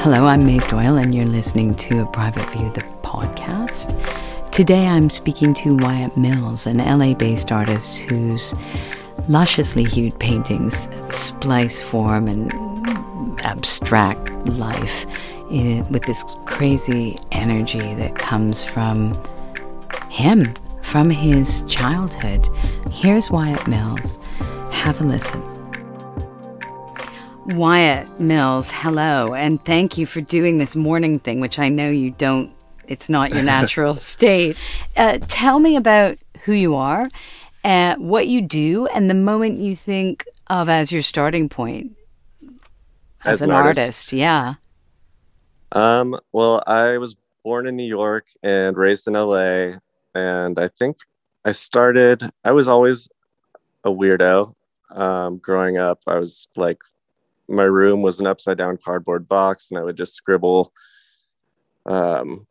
Hello, I'm Maeve Doyle, and you're listening to A Private View, the podcast. Today I'm speaking to Wyatt Mills, an LA based artist whose lusciously hued paintings splice form and abstract life with this crazy energy that comes from him, from his childhood. Here's Wyatt Mills. Have a listen. Wyatt Mills, hello, and thank you for doing this morning thing, which I know you don't, it's not your natural state. Uh, tell me about who you are, uh, what you do, and the moment you think of as your starting point as, As an, an artist. artist? Yeah. Um, well, I was born in New York and raised in LA. And I think I started, I was always a weirdo um, growing up. I was like, my room was an upside down cardboard box, and I would just scribble. Um,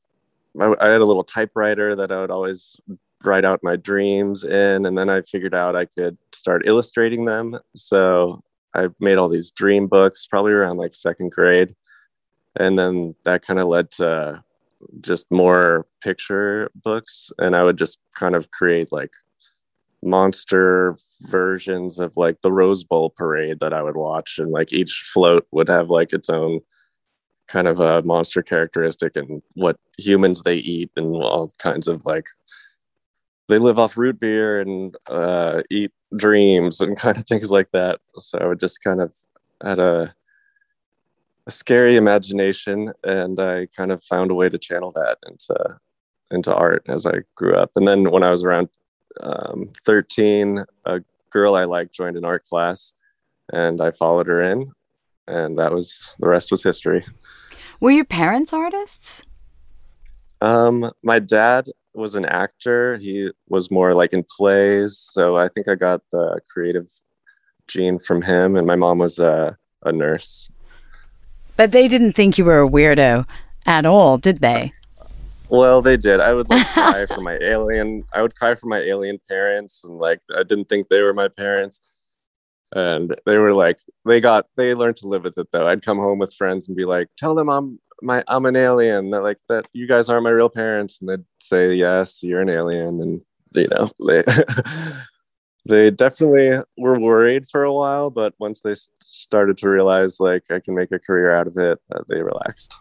I, I had a little typewriter that I would always write out my dreams in. And then I figured out I could start illustrating them. So I made all these dream books probably around like second grade and then that kind of led to just more picture books and i would just kind of create like monster versions of like the rose bowl parade that i would watch and like each float would have like its own kind of a monster characteristic and what humans they eat and all kinds of like they live off root beer and uh, eat dreams and kind of things like that. So i would just kind of had a a scary imagination and i kind of found a way to channel that into into art as i grew up. And then when i was around um, 13 a girl i liked joined an art class and i followed her in and that was the rest was history Were your parents artists? um, my dad was an actor he was more like in plays so i think i got the creative gene from him and my mom was a, a nurse But they didn't think you were a weirdo at all, did they? Well, they did. I would like cry for my alien. I would cry for my alien parents, and like I didn't think they were my parents. And they were like, they got, they learned to live with it though. I'd come home with friends and be like, "Tell them I'm my, I'm an alien." They're like, "That you guys aren't my real parents," and they'd say, "Yes, you're an alien." And you know, they they definitely were worried for a while, but once they started to realize like I can make a career out of it, uh, they relaxed.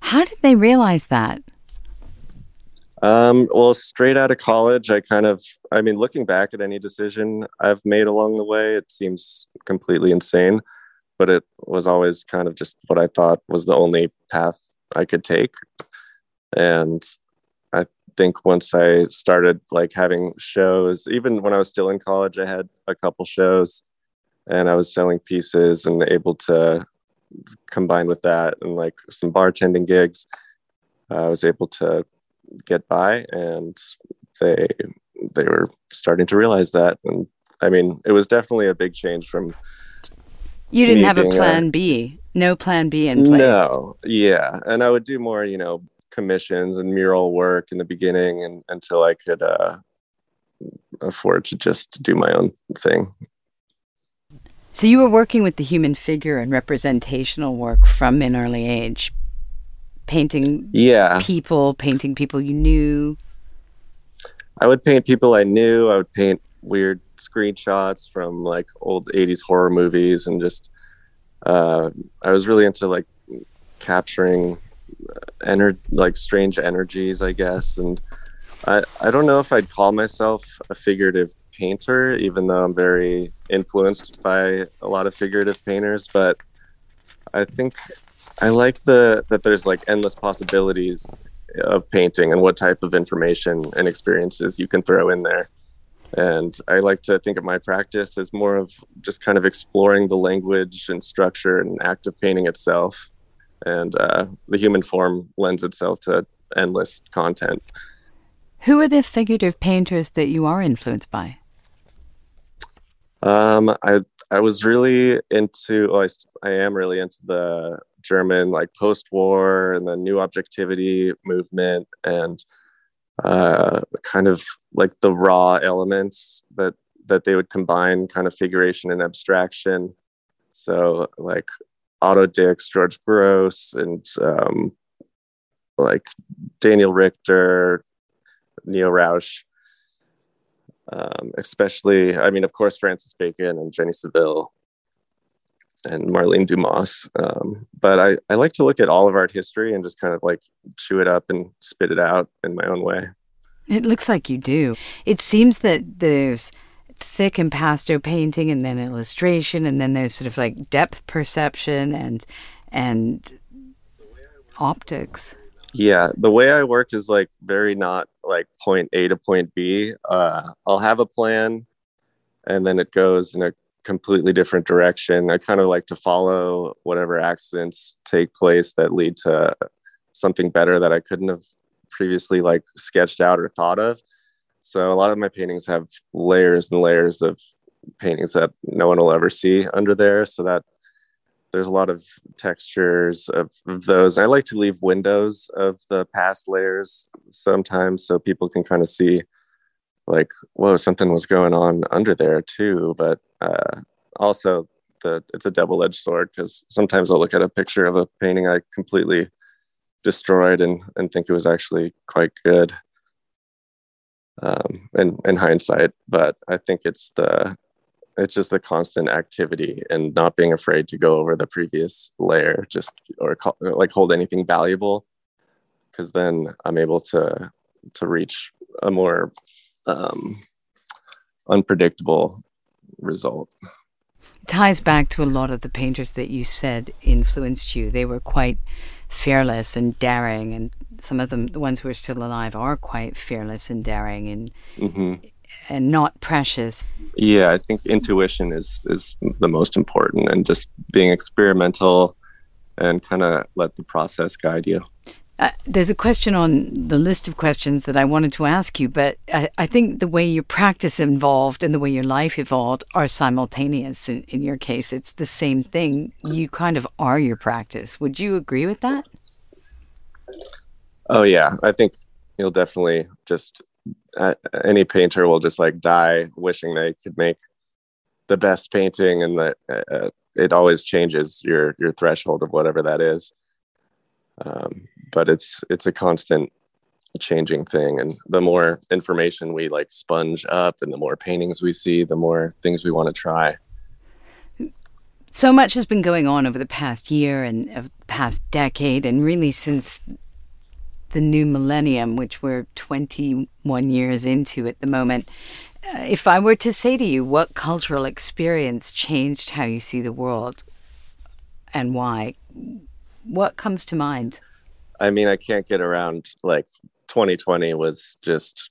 How did they realize that? Um, well, straight out of college, I kind of, I mean, looking back at any decision I've made along the way, it seems completely insane, but it was always kind of just what I thought was the only path I could take. And I think once I started like having shows, even when I was still in college, I had a couple shows and I was selling pieces and able to combine with that and like some bartending gigs. I was able to get by and they they were starting to realize that. And i mean it was definitely a big change from You didn't have a plan B, no plan B in place. no. Yeah. And i would do more you know commissions and mural work in the beginning and until i could uh afford to just do my own thing. So you were working with the human figure and representational work from an early age, painting yeah people, painting people you knew. I would paint people I knew. I would paint weird screenshots from like old 80s horror movies and just uh, I was really into like capturing ener- like strange energies, I guess. And I, I don't know if I'd call myself a figurative painter, even though I'm very influenced by a lot of figurative painters, but I think I like the that there's like endless possibilities of painting and what type of information and experiences you can throw in there. And I like to think of my practice as more of just kind of exploring the language and structure and act of painting itself. And uh, the human form lends itself to endless content. Who are the figurative painters that you are influenced by? Um, I I was really into. Oh, I am really into the German like post-war and the new objectivity movement and uh, kind of like the raw elements that that they would combine kind of figuration and abstraction. So like Otto Dix, George Grosz, and um, like Daniel Richter, Neo Rauch. Um, especially, I mean, of course, Francis Bacon and Jenny Saville and Marlene Dumas. Um, but I, I like to look at all of art history and just kind of like chew it up and spit it out in my own way. It looks like you do. It seems that there's thick impasto painting and then illustration and then there's sort of like depth perception and and optics. Yeah, the way I work is like very not like point A to point B. Uh, I'll have a plan and then it goes in a completely different direction. I kind of like to follow whatever accidents take place that lead to something better that I couldn't have previously like sketched out or thought of. So a lot of my paintings have layers and layers of paintings that no one will ever see under there. So that there's a lot of textures of, of those. I like to leave windows of the past layers sometimes so people can kind of see like whoa something was going on under there too. But uh, also the it's a double-edged sword because sometimes i'll look at a picture of a painting i completely destroyed and and think it was actually quite good um in in hindsight. But i think it's the it's just the constant activity and not being afraid to go over the previous layer just or call, like hold anything valuable because then i'm able to to reach a more um, unpredictable result. ties back to a lot of the painters that you said influenced you. They were quite fearless and daring, and some of them, the ones who are still alive, are quite fearless and daring and mm-hmm. and not precious. Yeah, I think intuition is is the most important, and just being experimental and kind of let the process guide you. Uh, there's a question on the list of questions that I wanted to ask you, but I, I, think the way your practice evolved and the way your life evolved are simultaneous. In, in your case, it's the same thing. You kind of are your practice. Would you agree with that? Oh, yeah. I think you'll definitely just, uh, any painter will just like die wishing they could make the best painting and that uh, it always changes your, your threshold of whatever that is. Um, but it's it's a constant changing thing. And the more information we like sponge up and the more paintings we see the more things we want to try. So much has been going on over the past year and uh, past decade and really since the new millennium which we're 21 years into at the moment. Uh, if i were to say to you what cultural experience changed how you see the world and why? What comes to mind I mean, I can't get around like 2020 was just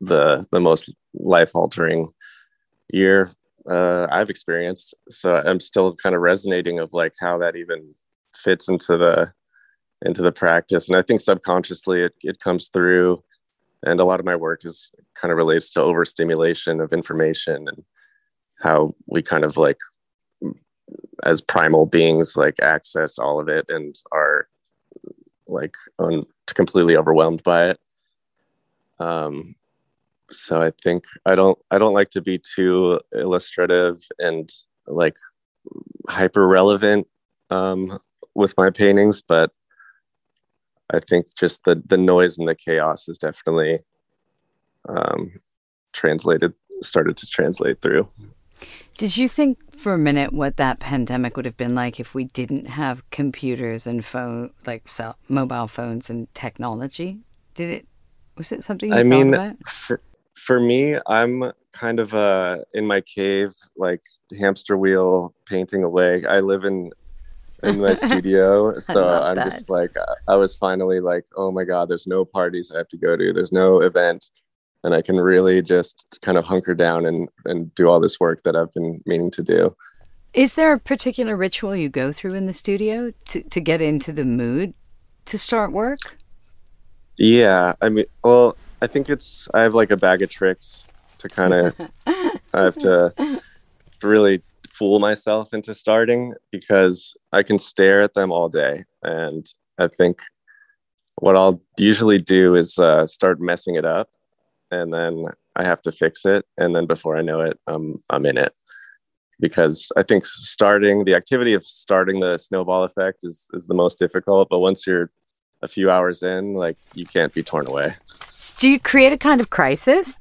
the the most life altering year uh, I've experienced. So I'm still kind of resonating of like how that even fits into the into the practice. And I think subconsciously it, it comes through. And a lot of my work is kind of relates to overstimulation of information and how we kind of like as primal beings like access all of it and are like un- completely overwhelmed by it. Um, so I think I don't I don't like to be too illustrative and like hyper relevant um, with my paintings, but I think just the the noise and the chaos is definitely um, translated started to translate through. Did you think for a minute what that pandemic would have been like if we didn't have computers and phone, like cell, mobile phones and technology? Did it? Was it something? you I mean, for, for me, I'm kind of uh, in my cave, like hamster wheel painting away. I live in in my studio, so I'm that. just like I was finally like, oh my god, there's no parties I have to go to. There's no event and I can really just kind of hunker down and, and do all this work that I've been meaning to do. Is there a particular ritual you go through in the studio to, to get into the mood to start work? Yeah, I mean, well, I think it's, I have like a bag of tricks to kind of, I have to really fool myself into starting because I can stare at them all day. And I think what I'll usually do is uh, start messing it up and then I have to fix it, and then before I know it, I'm I'm in it. because I think starting the activity of starting the snowball effect is is the most difficult. But once you're a few hours in, like you can't be torn away. Do you create a kind of crisis?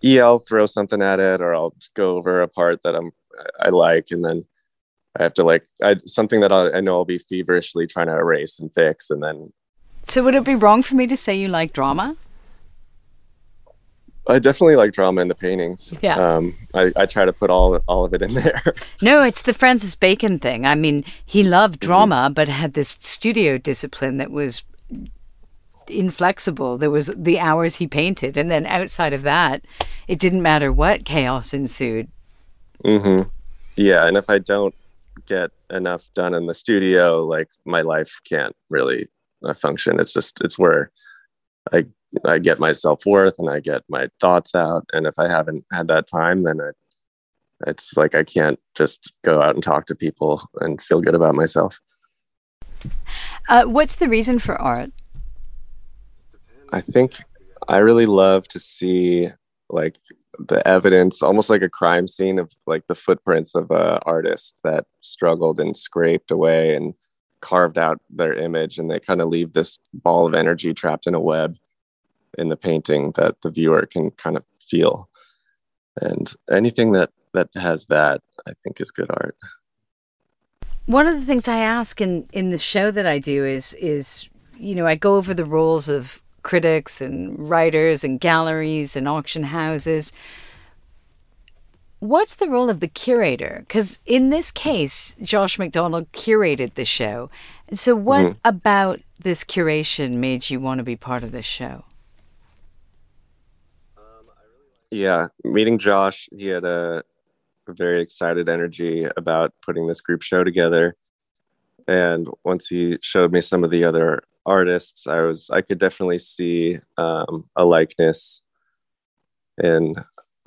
Yeah, I'll throw something at it, or I'll go over a part that I'm I like, and then I have to like I something that i I know I'll be feverishly trying to erase and fix, and then. So would it be wrong for me to say you like drama? I definitely like drama in the paintings. Yeah. Um, I, I try to put all all of it in there. no, it's the Francis Bacon thing. I mean, he loved mm-hmm. drama, mm-hmm. but had this studio discipline that was inflexible. There was the hours he painted, and then outside of that, it didn't matter what chaos ensued. Mm-hmm. Yeah, and if I don't get enough done in the studio, like my life can't really uh, function. It's just it's where I I get my self worth and I get my thoughts out. And if I haven't had that time, then it, it's like I can't just go out and talk to people and feel good about myself. Uh, what's the reason for art? I think I really love to see like the evidence, almost like a crime scene of like the footprints of a artist that struggled and scraped away and carved out their image, and they kind of leave this ball of energy trapped in a web in the painting that the viewer can kind of feel. And anything that that has that i think is good art. One of the things i ask in in the show that i do is is you know i go over the roles of critics and writers and galleries and auction houses. What's the role of the curator? Because in this case josh mcdonald curated the show. So what mm-hmm. about this curation made you want to be part of this show yeah, meeting Josh, he had a, very excited energy about putting this group show together. And once he showed me some of the other artists, I was I could definitely see um, a likeness in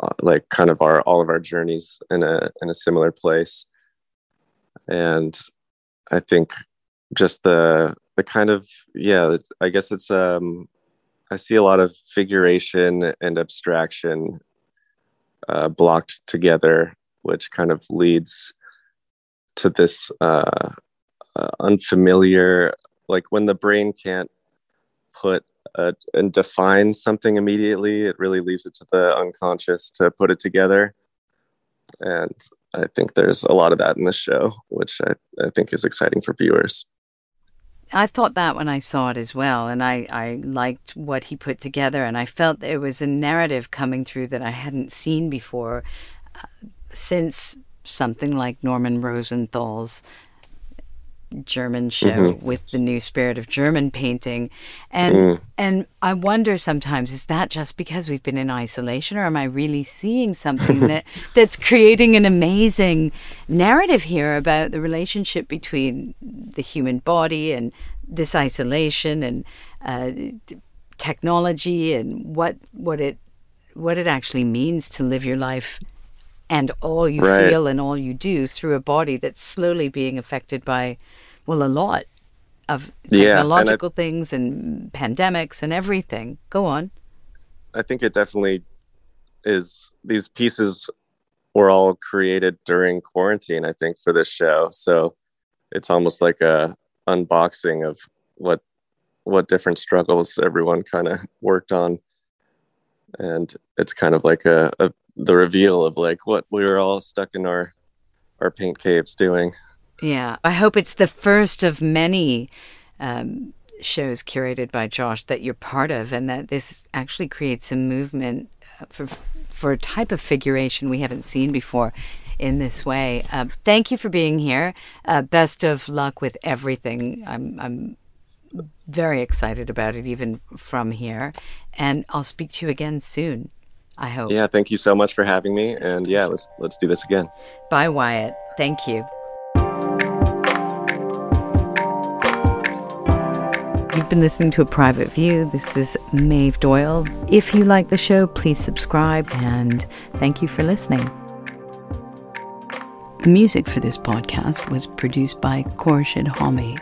uh, like kind of our all of our journeys in a in a similar place. And I think just the the kind of yeah, I guess it's um I see a lot of figuration and abstraction uh, blocked together, which kind of leads to this uh, uh, unfamiliar, like when the brain can't put a, and define something immediately, it really leaves it to the unconscious to put it together. And I think there's a lot of that in the show, which I, I think is exciting for viewers. I thought that when I saw it as well, and I, I liked what he put together, and I felt there was a narrative coming through that I hadn't seen before uh, since something like Norman Rosenthal's German show mm-hmm. with the new spirit of German painting. And mm. and I wonder sometimes is that just because we've been in isolation or am I really seeing something that that's creating an amazing narrative here about the relationship between the human body and this isolation and uh, technology and what what it what it actually means to live your life and all you right. feel and all you do through a body that's slowly being affected by, well, a lot of technological yeah, and things and pandemics and everything. Go on. I think it definitely is. These pieces were all created during quarantine, I think, for this show. So it's almost like a unboxing of what what different struggles everyone kind of worked on and it's kind of like a, a the reveal of like what we were all stuck in our our paint caves doing. Yeah, I hope it's the first of many um, shows curated by Josh that you're part of, and that this actually creates a movement uh, for for a type of figuration we haven't seen before in this way. Uh, thank you for being here. Uh, best of luck with everything. I'm I'm very excited about it, even from here, and I'll speak to you again soon. I hope. Yeah, thank you so much for having me. And yeah, let's let's do this again. Bye, Wyatt. Thank you. You've been listening to a private view. This is Maeve Doyle. If you like the show, please subscribe and thank you for listening. The music for this podcast was produced by Khorshid Homi.